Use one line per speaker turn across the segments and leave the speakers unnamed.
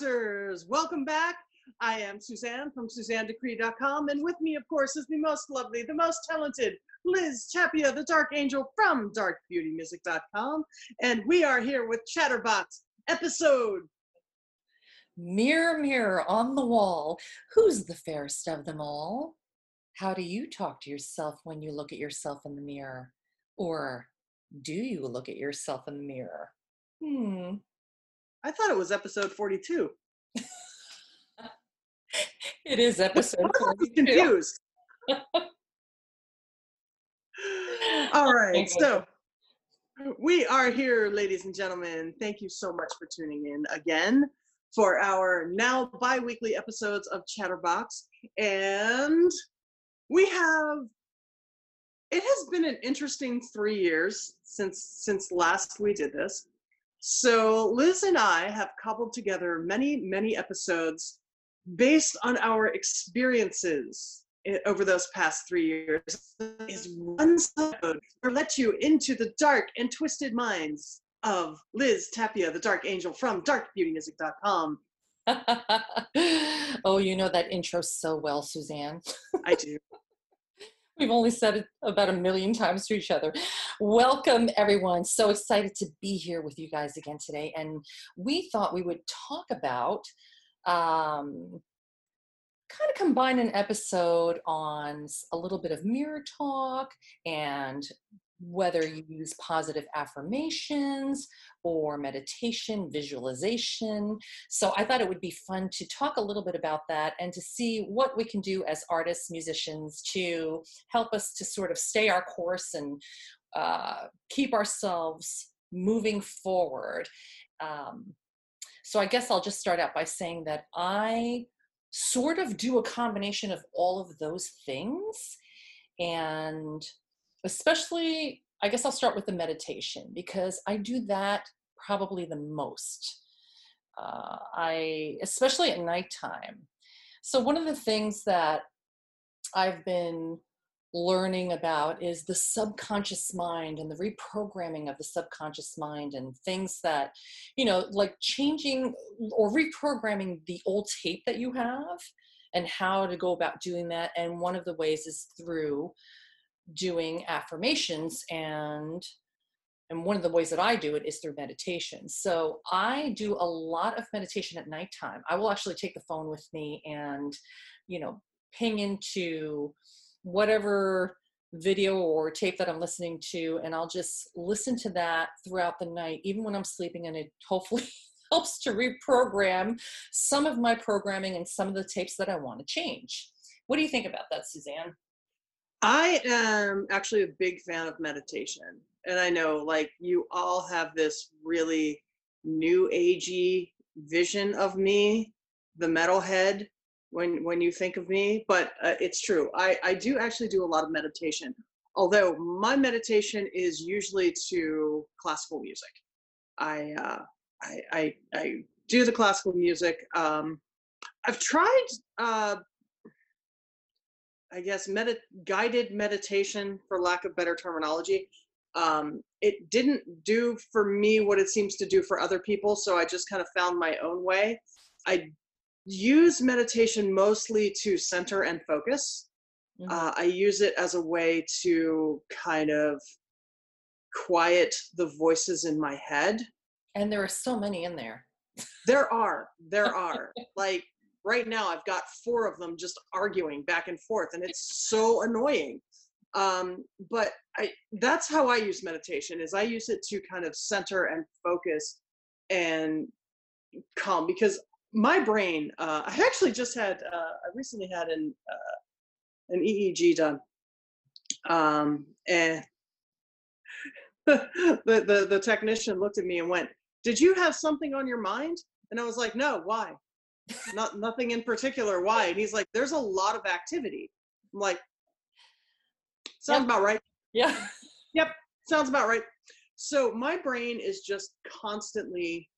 Chatterboxers, welcome back. I am Suzanne from SuzanneDecree.com, and with me, of course, is the most lovely, the most talented Liz Tapia, the Dark Angel from DarkBeautyMusic.com, and we are here with Chatterbox episode.
Mirror, mirror on the wall, who's the fairest of them all? How do you talk to yourself when you look at yourself in the mirror? Or do you look at yourself in the mirror? Hmm.
I thought it was episode 42.
it is episode 42.
confused. All right. So we are here, ladies and gentlemen. Thank you so much for tuning in again for our now bi weekly episodes of Chatterbox. And we have it has been an interesting three years since since last we did this so Liz and I have cobbled together many, many episodes based on our experiences over those past three years. Is one episode to let you into the dark and twisted minds of Liz Tapia, the Dark Angel from DarkBeautyMusic.com.
oh, you know that intro so well, Suzanne.
I do.
We've only said it about a million times to each other. Welcome, everyone. So excited to be here with you guys again today. And we thought we would talk about um, kind of combine an episode on a little bit of mirror talk and whether you use positive affirmations or meditation, visualization. So I thought it would be fun to talk a little bit about that and to see what we can do as artists, musicians to help us to sort of stay our course and uh, keep ourselves moving forward. Um, so I guess I'll just start out by saying that I sort of do a combination of all of those things. And especially i guess i'll start with the meditation because i do that probably the most uh, i especially at nighttime. So one of the things that i've been learning about is the subconscious mind and the reprogramming of the subconscious mind and things that you know like changing or reprogramming the old tape that you have and how to go about doing that. And one of the ways is through doing affirmations and and one of the ways that I do it is through meditation. So I do a lot of meditation at nighttime. I will actually take the phone with me and, you know, ping into whatever video or tape that I'm listening to, and I'll just listen to that throughout the night, even when I'm sleeping, and it hopefully helps to reprogram some of my programming and some of the tapes that I want to change. What do you think about that, Suzanne?
I am actually a big fan of meditation. And I know like you all have this really new agey vision of me, the metalhead when when you think of me, but uh, it's true. I I do actually do a lot of meditation. Although my meditation is usually to classical music. I uh I I, I do the classical music. Um I've tried uh I guess, guided meditation, for lack of better terminology. Um, it didn't do for me what it seems to do for other people, so I just kind of found my own way. I use meditation mostly to center and focus. Mm-hmm. Uh, I use it as a way to kind of quiet the voices in my head.
And there are so many in there.
there are, there are. like right now i've got four of them just arguing back and forth and it's so annoying. Um, but I, that's how i use meditation is i use it to kind of center and focus and calm because my brain uh, i actually just had uh, i recently had an uh, an eeg done. Um, and the, the the technician looked at me and went did you have something on your mind? And i was like no why not nothing in particular. Why? And he's like, there's a lot of activity. I'm like, sounds yep. about right.
Yeah.
Yep. Sounds about right. So my brain is just constantly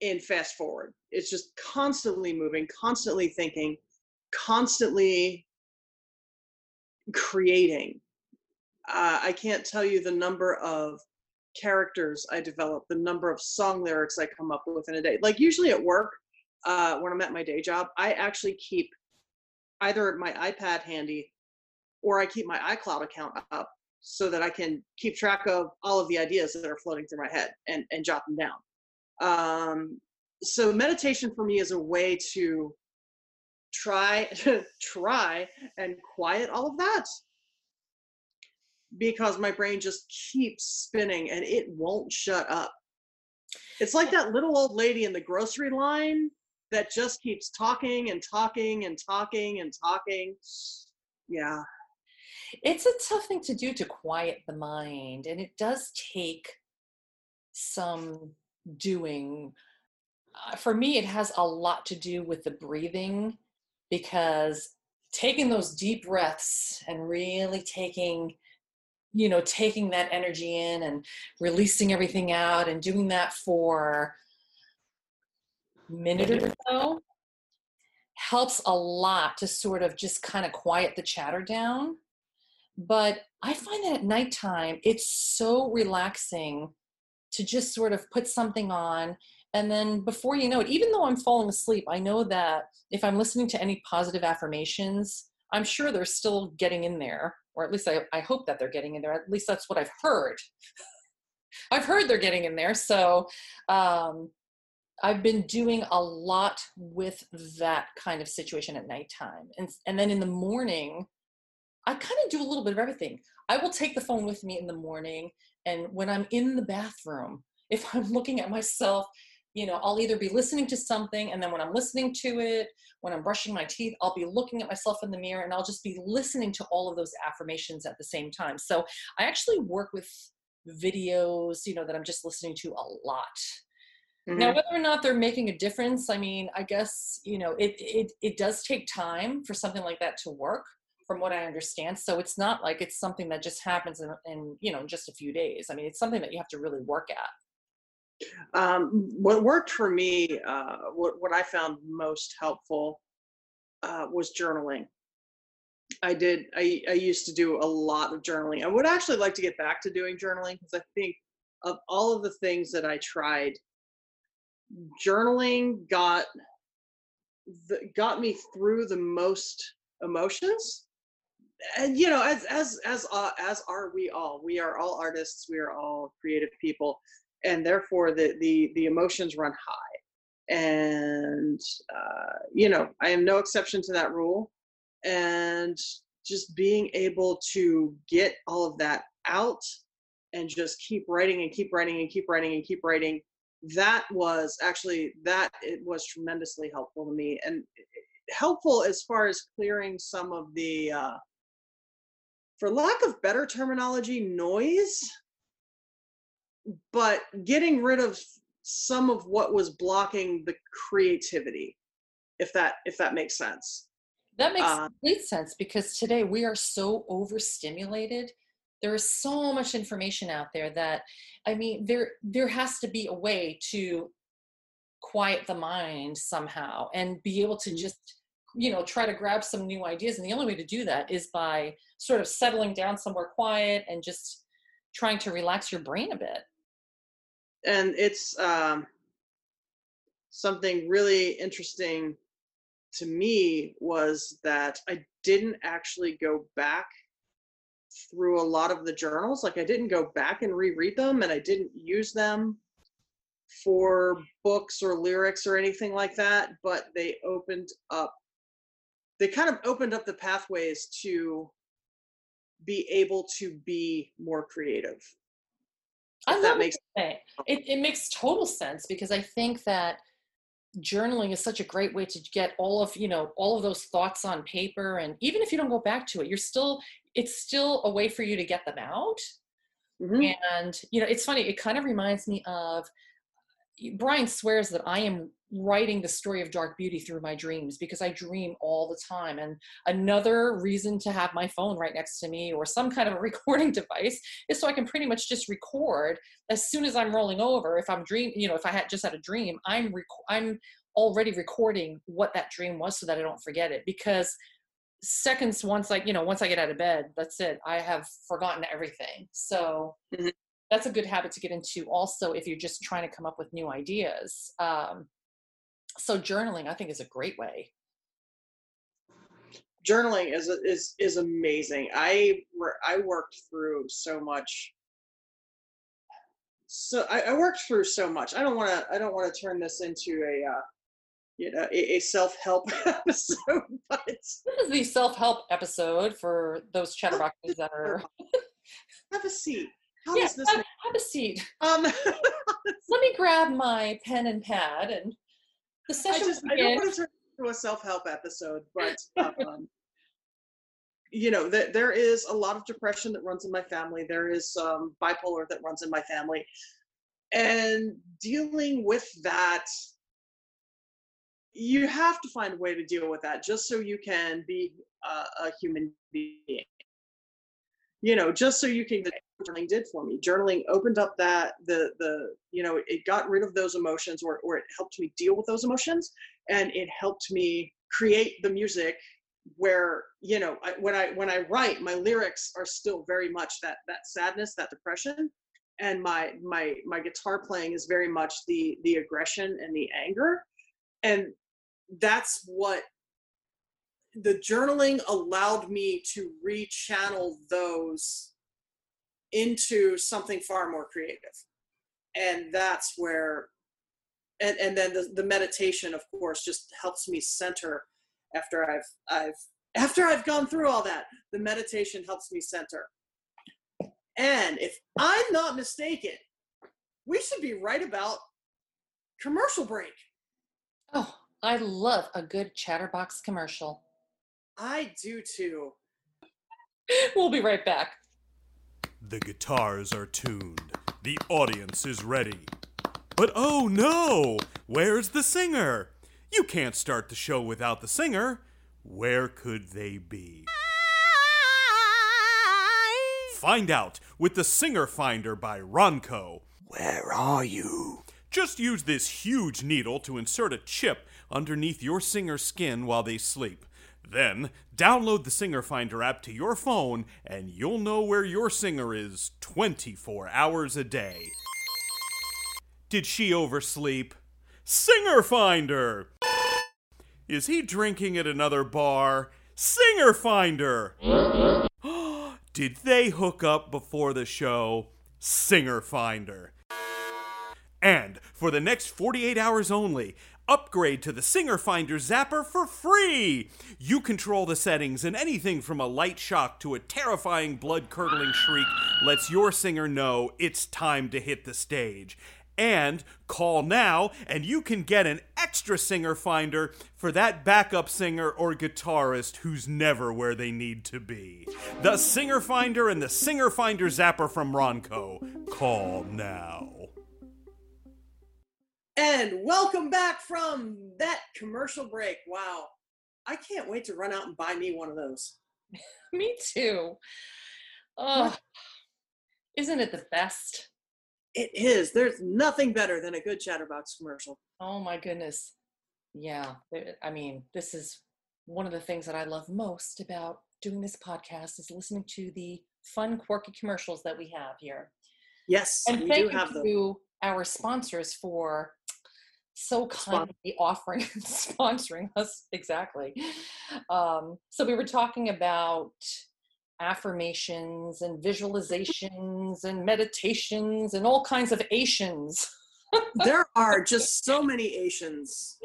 in fast forward. It's just constantly moving, constantly thinking, constantly creating. Uh, I can't tell you the number of characters I develop, the number of song lyrics I come up with in a day. Like usually at work, uh, when I'm at my day job, I actually keep either my iPad handy or I keep my iCloud account up so that I can keep track of all of the ideas that are floating through my head and, and jot them down. Um, so meditation for me is a way to try try and quiet all of that because my brain just keeps spinning and it won't shut up. It's like that little old lady in the grocery line that just keeps talking and talking and talking and talking. Yeah.
It's a tough thing to do to quiet the mind, and it does take some doing. Uh, for me, it has a lot to do with the breathing because taking those deep breaths and really taking you know taking that energy in and releasing everything out and doing that for minute or so helps a lot to sort of just kind of quiet the chatter down but i find that at nighttime it's so relaxing to just sort of put something on and then before you know it even though i'm falling asleep i know that if i'm listening to any positive affirmations i'm sure they're still getting in there or at least I, I hope that they're getting in there. At least that's what I've heard. I've heard they're getting in there. So um, I've been doing a lot with that kind of situation at nighttime. And, and then in the morning, I kind of do a little bit of everything. I will take the phone with me in the morning. And when I'm in the bathroom, if I'm looking at myself you know i'll either be listening to something and then when i'm listening to it when i'm brushing my teeth i'll be looking at myself in the mirror and i'll just be listening to all of those affirmations at the same time so i actually work with videos you know that i'm just listening to a lot mm-hmm. now whether or not they're making a difference i mean i guess you know it, it it does take time for something like that to work from what i understand so it's not like it's something that just happens in, in you know just a few days i mean it's something that you have to really work at
um, what worked for me, uh, what, what I found most helpful uh, was journaling. I did, I, I used to do a lot of journaling. I would actually like to get back to doing journaling because I think of all of the things that I tried, journaling got got me through the most emotions. And you know as as as uh, as are we all. We are all artists. We are all creative people. And therefore the the the emotions run high. And uh, you know i am no exception to that rule. And just being able to get all of that out and just keep writing and keep writing and keep writing and keep writing that was actually that it was tremendously helpful to me and helpful as far as clearing some of the uh, for lack of better terminology noise but getting rid of some of what was blocking the creativity if that if that makes sense.
That makes uh, complete sense because today we are so overstimulated there is so much information out there that i mean there there has to be a way to quiet the mind somehow and be able to mm-hmm. just you know try to grab some new ideas and the only way to do that is by sort of settling down somewhere quiet and just trying to relax your brain a bit
and it's um, something really interesting to me was that I didn't actually go back through a lot of the journals. Like I didn't go back and reread them, and I didn't use them for books or lyrics or anything like that. But they opened up. They kind of opened up the pathways to be able to be more creative
I love that makes it, it makes total sense because I think that journaling is such a great way to get all of you know all of those thoughts on paper and even if you don't go back to it you're still it's still a way for you to get them out mm-hmm. and you know it's funny it kind of reminds me of brian swears that i am writing the story of dark beauty through my dreams because I dream all the time. And another reason to have my phone right next to me or some kind of a recording device is so I can pretty much just record as soon as I'm rolling over. If I'm dream, you know, if I had just had a dream, I'm rec- I'm already recording what that dream was so that I don't forget it because seconds once like you know once i get out of bed that's it i have forgotten everything so mm-hmm. that's a good habit to get into also if you're just trying to come up with new ideas um, so journaling, I think, is a great way.
Journaling is is is amazing. I were I worked through so much. So I, I worked through so much. I don't want to. I don't want to turn this into a uh, you know a, a self-help episode but
this is the self-help episode for those chatterboxes that are
have a seat
how yeah, have, have, a seat um let me grab my pen and pad and the session
I, just, I don't want to turn into a self-help episode but um, you know that there is a lot of depression that runs in my family. There is um, bipolar that runs in my family. And dealing with that you have to find a way to deal with that just so you can be a, a human being. You know just so you can journaling did for me. Journaling opened up that the the you know it got rid of those emotions or, or it helped me deal with those emotions and it helped me create the music where you know I, when i when i write my lyrics are still very much that that sadness that depression and my my my guitar playing is very much the the aggression and the anger and that's what the journaling allowed me to rechannel those into something far more creative and that's where and, and then the, the meditation of course just helps me center after i've i've after i've gone through all that the meditation helps me center and if i'm not mistaken we should be right about commercial break
oh I love a good Chatterbox commercial.
I do too.
we'll be right back.
The guitars are tuned. The audience is ready. But oh no! Where's the singer? You can't start the show without the singer. Where could they be? Find out with the Singer Finder by Ronco.
Where are you?
Just use this huge needle to insert a chip underneath your singer's skin while they sleep. Then, download the Singer Finder app to your phone, and you'll know where your singer is 24 hours a day. Did she oversleep? Singer Finder! Is he drinking at another bar? Singer Finder! Did they hook up before the show? Singer Finder. And for the next 48 hours only, Upgrade to the Singer Finder Zapper for free! You control the settings, and anything from a light shock to a terrifying blood curdling shriek lets your singer know it's time to hit the stage. And call now, and you can get an extra singer finder for that backup singer or guitarist who's never where they need to be. The Singer Finder and the Singer Finder Zapper from Ronco. Call now.
And welcome back from that commercial break. Wow. I can't wait to run out and buy me one of those.
me too. Oh, isn't it the best?
It is. There's nothing better than a good Chatterbox commercial.
Oh my goodness. Yeah. I mean, this is one of the things that I love most about doing this podcast is listening to the fun, quirky commercials that we have here.
Yes,
and thank you to them. our sponsors for so kindly offering and sponsoring us exactly um, so we were talking about affirmations and visualizations and meditations and all kinds of Asians.
there are just so many Asians.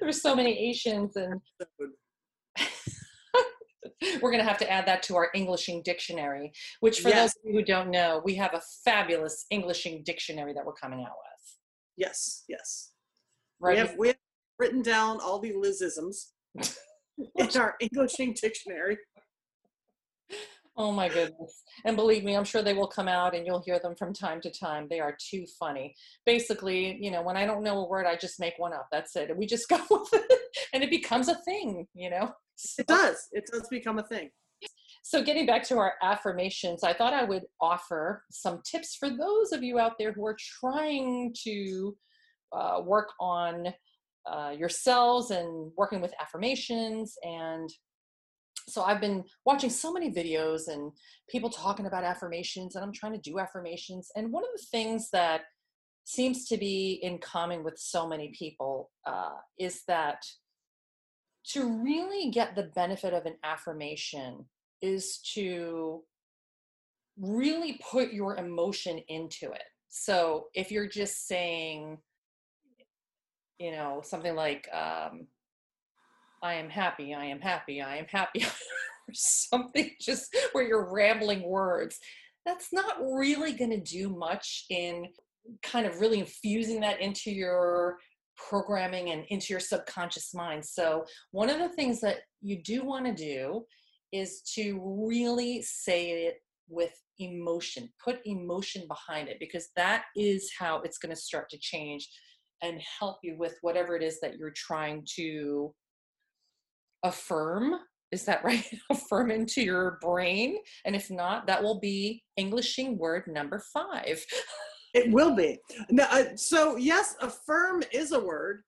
There's so many Asians and we're going to have to add that to our Englishing dictionary, which for yes. those who don't know, we have a fabulous Englishing dictionary that we're coming out with.
Yes, yes. Right. We have we have written down all the Lizisms in our Englishing dictionary.
Oh my goodness. And believe me, I'm sure they will come out and you'll hear them from time to time. They are too funny. Basically, you know, when I don't know a word, I just make one up. That's it. And we just go with it and it becomes a thing, you know?
So, it does. It does become a thing.
So, getting back to our affirmations, I thought I would offer some tips for those of you out there who are trying to uh, work on uh, yourselves and working with affirmations and so i've been watching so many videos and people talking about affirmations and i'm trying to do affirmations and one of the things that seems to be in common with so many people uh, is that to really get the benefit of an affirmation is to really put your emotion into it. So if you're just saying, you know, something like, um, I am happy, I am happy, I am happy, or something just where you're rambling words, that's not really going to do much in kind of really infusing that into your programming and into your subconscious mind. So, one of the things that you do want to do is to really say it with emotion, put emotion behind it, because that is how it's going to start to change and help you with whatever it is that you're trying to affirm. Is that right? affirm into your brain. And if not, that will be Englishing word number five.
It will be. Now, uh, so yes, affirm is a word.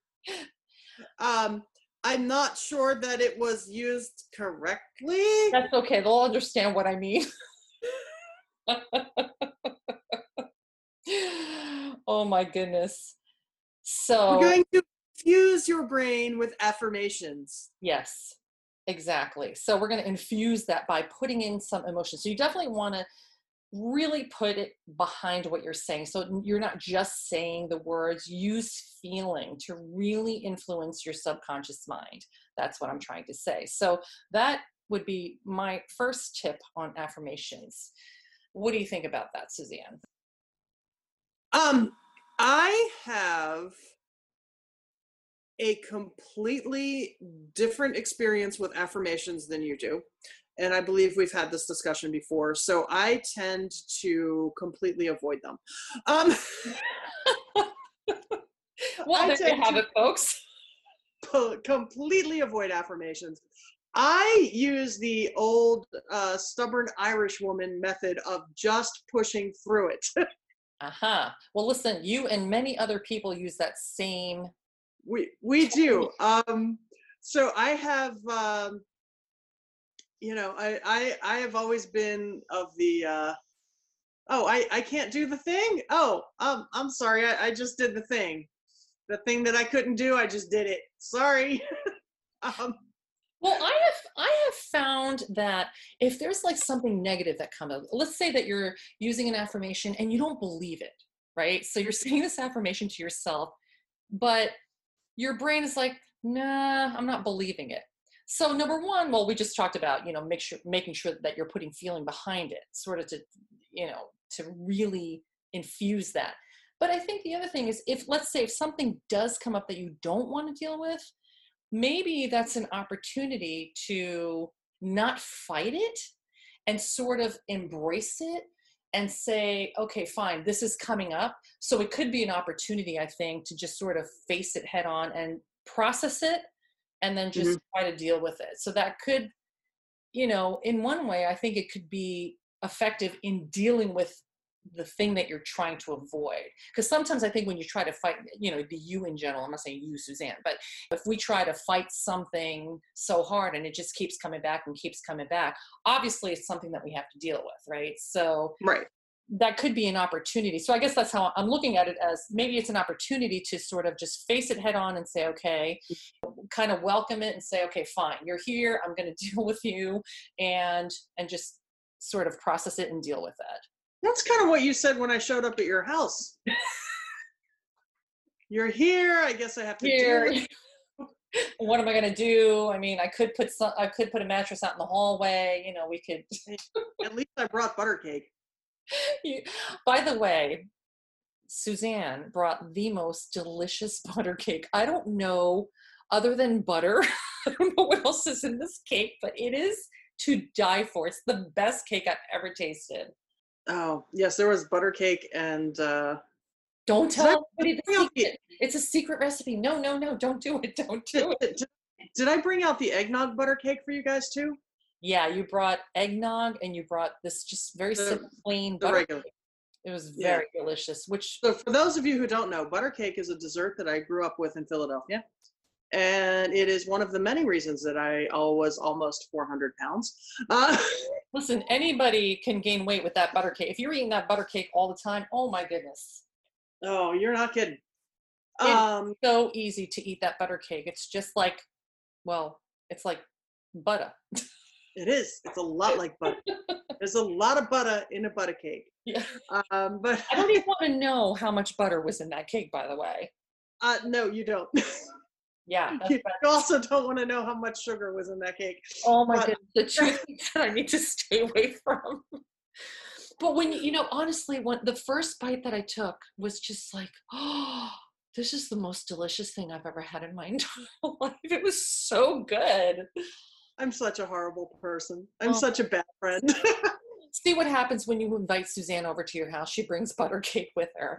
Um, I'm not sure that it was used correctly.
That's okay. They'll understand what I mean. oh my goodness. So
We're going to infuse your brain with affirmations.
Yes, exactly. So we're going to infuse that by putting in some emotion. So you definitely want to really put it behind what you're saying. So you're not just saying the words, use feeling to really influence your subconscious mind. That's what I'm trying to say. So that would be my first tip on affirmations. What do you think about that, Suzanne?
Um, I have a completely different experience with affirmations than you do. And I believe we've had this discussion before. So I tend to completely avoid them. Um,
well,
I
there you have it, folks.
completely avoid affirmations. I use the old uh, stubborn Irish woman method of just pushing through it.
Uh-huh. Well, listen, you and many other people use that same
we we do. Um, so I have, um, you know, I, I I have always been of the. Uh, oh, I I can't do the thing. Oh, um, I'm sorry. I, I just did the thing. The thing that I couldn't do, I just did it. Sorry. um,
Well, I have I have found that if there's like something negative that comes up, let's say that you're using an affirmation and you don't believe it, right? So you're saying this affirmation to yourself, but your brain is like, nah, I'm not believing it. So number one, well, we just talked about, you know, make sure making sure that you're putting feeling behind it, sort of to, you know, to really infuse that. But I think the other thing is if let's say if something does come up that you don't want to deal with, maybe that's an opportunity to not fight it and sort of embrace it and say, okay, fine, this is coming up. So it could be an opportunity, I think, to just sort of face it head on and process it and then mm-hmm. just try to deal with it. So that could, you know, in one way, I think it could be effective in dealing with the thing that you're trying to avoid. Because sometimes I think when you try to fight, you know, the you in general, I'm not saying you, Suzanne, but if we try to fight something so hard and it just keeps coming back and keeps coming back, obviously it's something that we have to deal with, right? So
right.
that could be an opportunity. So I guess that's how I'm looking at it as maybe it's an opportunity to sort of just face it head on and say, okay, kind of welcome it and say, okay, fine, you're here. I'm going to deal with you and, and just sort of process it and deal with that.
That's kind of what you said when I showed up at your house. You're here. I guess I have to do
Here.
it.
what am I going to do? I mean, I could put some, I could put a mattress out in the hallway. You know, we could.
At least I brought butter cake.
you, by the way, Suzanne brought the most delicious butter cake. I don't know, other than butter, I don't know what else is in this cake, but it is to die for. It's the best cake I've ever tasted.
Oh yes, there was butter cake and uh,
Don't tell anybody the
bring out the-
secret. It's a secret recipe. No, no, no, don't do it. Don't
did,
do it.
did, did I bring out the eggnog butter cake for you guys too?
Yeah, you brought eggnog and you brought this just very
The-
simple, plain butter
regular.
cake. It was
Yeah.
very delicious, which
So for those of you who don't know, butter cake is a dessert that I grew up with in Philadelphia. And it is one of the many reasons that I was almost 400 pounds. Uh,
Listen, anybody can gain weight with that butter cake. If you're eating that butter cake all the time, oh my goodness.
Oh, you're not kidding.
It-
Um,
So easy to eat that butter cake. It's just like, well, it's like butter.
it is. It's a lot like butter. There's a lot of butter in a butter cake.
Yeah.
Um, but
I don't even want to know how much butter was in that cake, by the way.
uh, no, you don't.
Yeah.
You also don't want to know how much sugar was in that cake.
Oh my
but-
goodness, the things that I need to stay away from. But when you you know, honestly, when the first bite that I took was just like, oh, this is the most delicious thing I've ever had in my entire life. It was so good.
I'm such a horrible person. I'm
Oh.
such a bad friend.
See what happens when you invite Suzanne over to your house. She brings butter cake with her.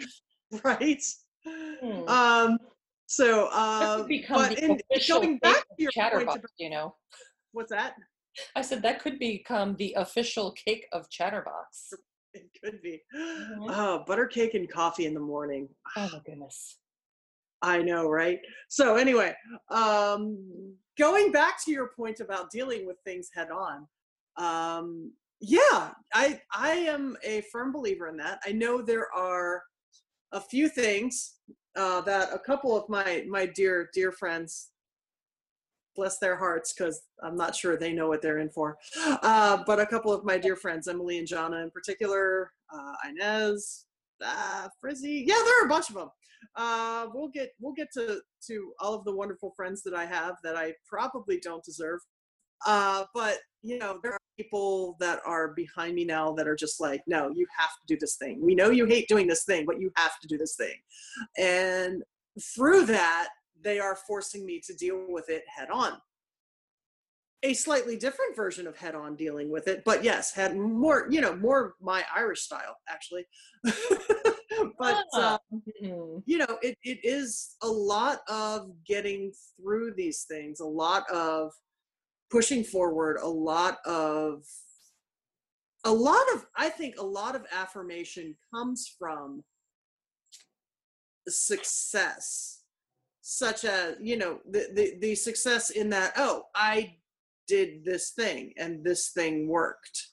right?
Hmm.
Um, so, uh, but in, going back to your point about
you know.
what's that?
I said that could become the official cake of Chatterbox.
It could be.
Mhm.
Oh, butter cake and coffee in the morning.
Oh my goodness.
I know, right? So anyway, um, going back to your point about dealing with things head on, um, yeah, I I am a firm believer in that. I know there are a few things uh, that a couple of my my dear dear friends, bless their hearts, because I'm not sure they know what they're in for. Uh, but a couple of my dear friends, Emily and Jana in particular, uh, Inez, uh, Frizzy, yeah, there are a bunch of them uh, we'll get we'll get to to all of the wonderful friends that I have that I probably don't deserve. Uh, but you know, there people that are behind me now that are just like, no, you have to do this thing. We know you hate doing this thing, but you have to do this thing. And through that, they are forcing me to deal with it head on. A slightly different version of head on dealing with it, but yes, had more, you know, more my Irish style actually. but
Ah.
uh,
Mm.
you know it, it is a lot of getting through these things a lot of pushing forward a lot of a lot of i think a lot of affirmation comes from success such as you know the, the the success in that oh i did this thing and this thing worked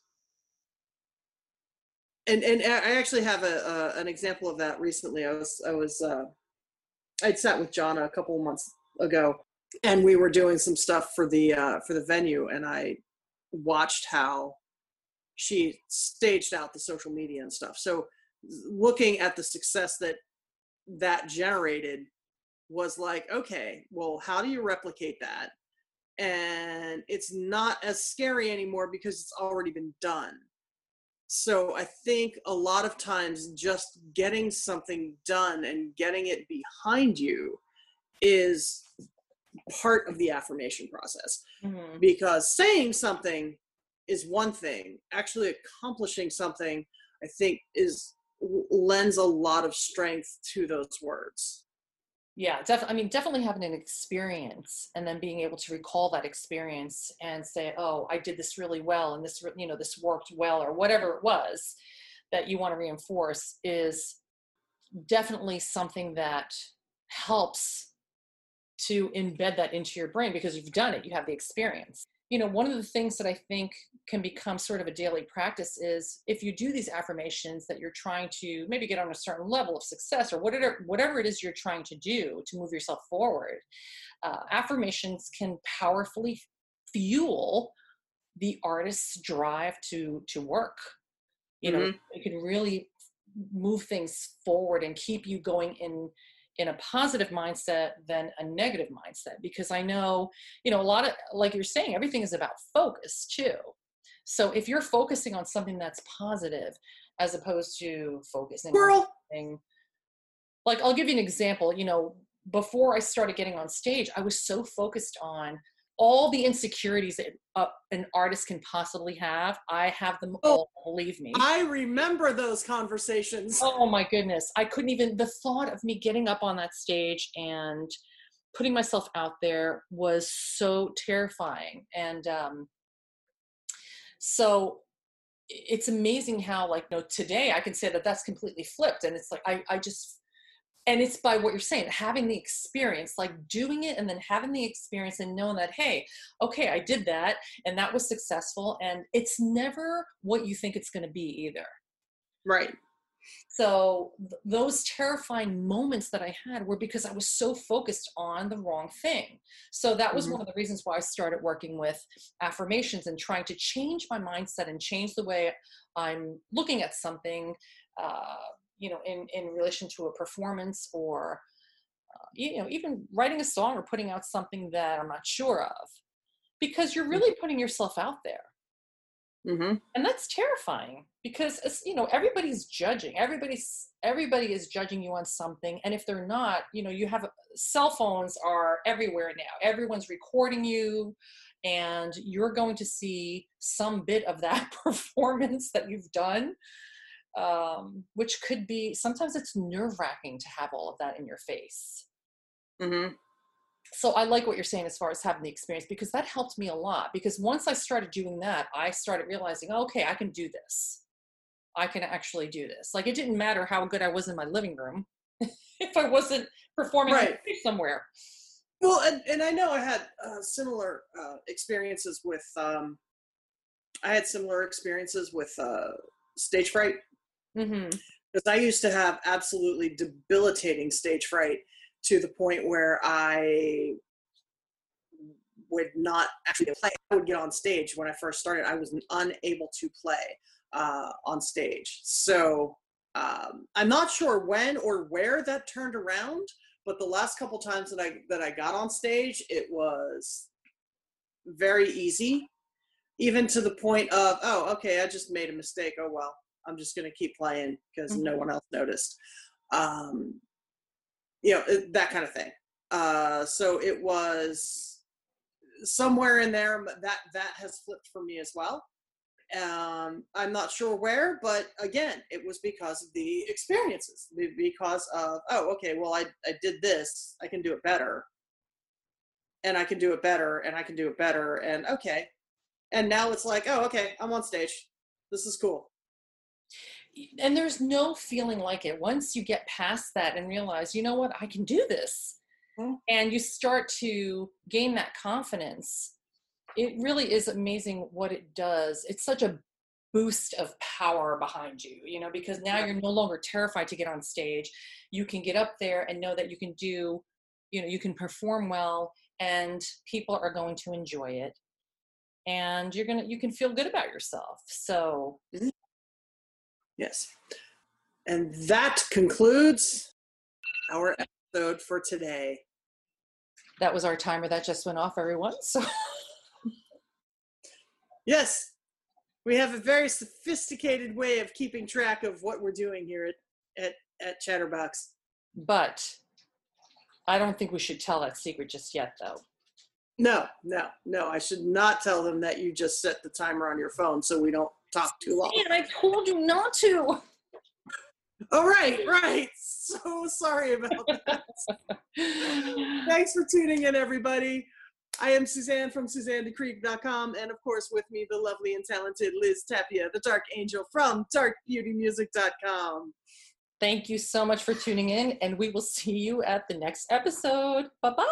and and I actually have a, a an example of that recently. I was I was uh, I'd sat with Jana a couple of months ago, and we were doing some stuff for the uh, for the venue, and I watched how she staged out the social media and stuff. So looking at the success that that generated was like, okay, well, how do you replicate that? And it's not as scary anymore because it's already been done so I think a lot of times just getting something done and getting it behind you is part of the affirmation process
Mhm.
because saying something is one thing actually accomplishing something i think is lends a lot of strength to those words
Yeah, definitely. I mean, definitely having an experience and then being able to recall that experience and say, "Oh, I did this really well, and this, you know, this worked well, or whatever it was that you want to reinforce is definitely something that helps to embed that into your brain because you've done it, you have the experience. You know, one of the things that I think can become sort of a daily practice is if you do these affirmations that you're trying to maybe get on a certain level of success or whatever whatever it is you're trying to do to move yourself forward, uh, affirmations can powerfully fuel the artist's drive to to work. You know, it can really move things forward and keep you going in in a positive mindset than a negative mindset because i know you know a lot of like you're saying everything is about focus too. So if you're focusing on something that's positive as opposed to focusing on
squirrel
something like i'll give you an example you know before i started getting on stage i was so focused on all the insecurities that uh, an artist can possibly have i have them
Oh,
all believe me
i remember those conversations
Oh my goodness. I couldn't even, the thought of me getting up on that stage and putting myself out there was so terrifying. And um, so it's amazing how, like, no, today I can say that that's completely flipped. And it's like, I, I just, and it's by what you're saying, having the experience, like doing it and then having the experience and knowing that, hey, okay, I did that and that was successful. And it's never what you think it's going to be either.
right
So th- those terrifying moments that I had were because I was so focused on the wrong thing. So that was
Mhm.
one of the reasons why I started working with affirmations and trying to change my mindset and change the way I'm looking at something, uh, you know, in, in relation to a performance or, uh, you know, even writing a song or putting out something that I'm not sure of. Because you're really putting yourself out there
Mm-hmm.
and that's terrifying because you know everybody's judging everybody's everybody is judging you on something and if they're not you know you have cell phones are everywhere now everyone's recording you and you're going to see some bit of that performance that you've done um, which could be sometimes it's nerve wracking to have all of that in your face
Mm-hmm.
so I like what you're saying as far as having the experience because that helped me a lot. Because once I started doing that, I started realizing, okay, I can do this. I can actually do this. Like it didn't matter how good I was in my living room if I wasn't performing
Right.
somewhere.
Well, and, and I know I had uh, similar uh, experiences with. Um, I had similar experiences with uh, stage fright
hmm
because I used to have absolutely debilitating stage fright to the point where I would not actually play. I would get on stage when I first started. I was unable to play uh, on stage. So um, I'm not sure when or where that turned around, but the last couple times that I that I got on stage, it was very easy, even to the point of oh, okay, I just made a mistake. Oh well, I'm just gonna keep playing because no one else noticed. Um, you know it- that kind of thing. Uh, so it was somewhere in there that that has flipped for me as well. Um, I'm not sure where, but again, it was because of the experiences. Because of oh, okay, well, I I did this, I can do it better, and I can do it better, and I can do it better, and okay, and now it's like oh, okay, I'm on stage. This is cool.
And there's no feeling like it. Once you get past that and realize, you know what, I can do this.
Mhm.
And you start to gain that confidence. It really is amazing what it does. It's such a boost of power behind you, you know, because now
Yeah.
you're no longer terrified to get on stage. You can get up there and know that you can do, you know, you can perform well and people are going to enjoy it. And you're going to, you can feel good about yourself. So,
Yes. And that concludes our episode for today.
that was our timer that just went off everyone so
Yes, we have a very sophisticated way of keeping track of what we're doing here at, at, at Chatterbox.
but i don't think we should tell that secret just yet though
No, no, no. I should not tell them that you just set the timer on your phone so we don't talk too long.
and i told you not to
All right, right. So sorry about that. Thanks for tuning in, everybody. I am Suzanne from SuzanneDeCreek.com, and of course, with me, the lovely and talented Liz Tapia, the Dark Angel from DarkBeautyMusic.com.
thank you so much for tuning in and we will see you at the next episode bye bye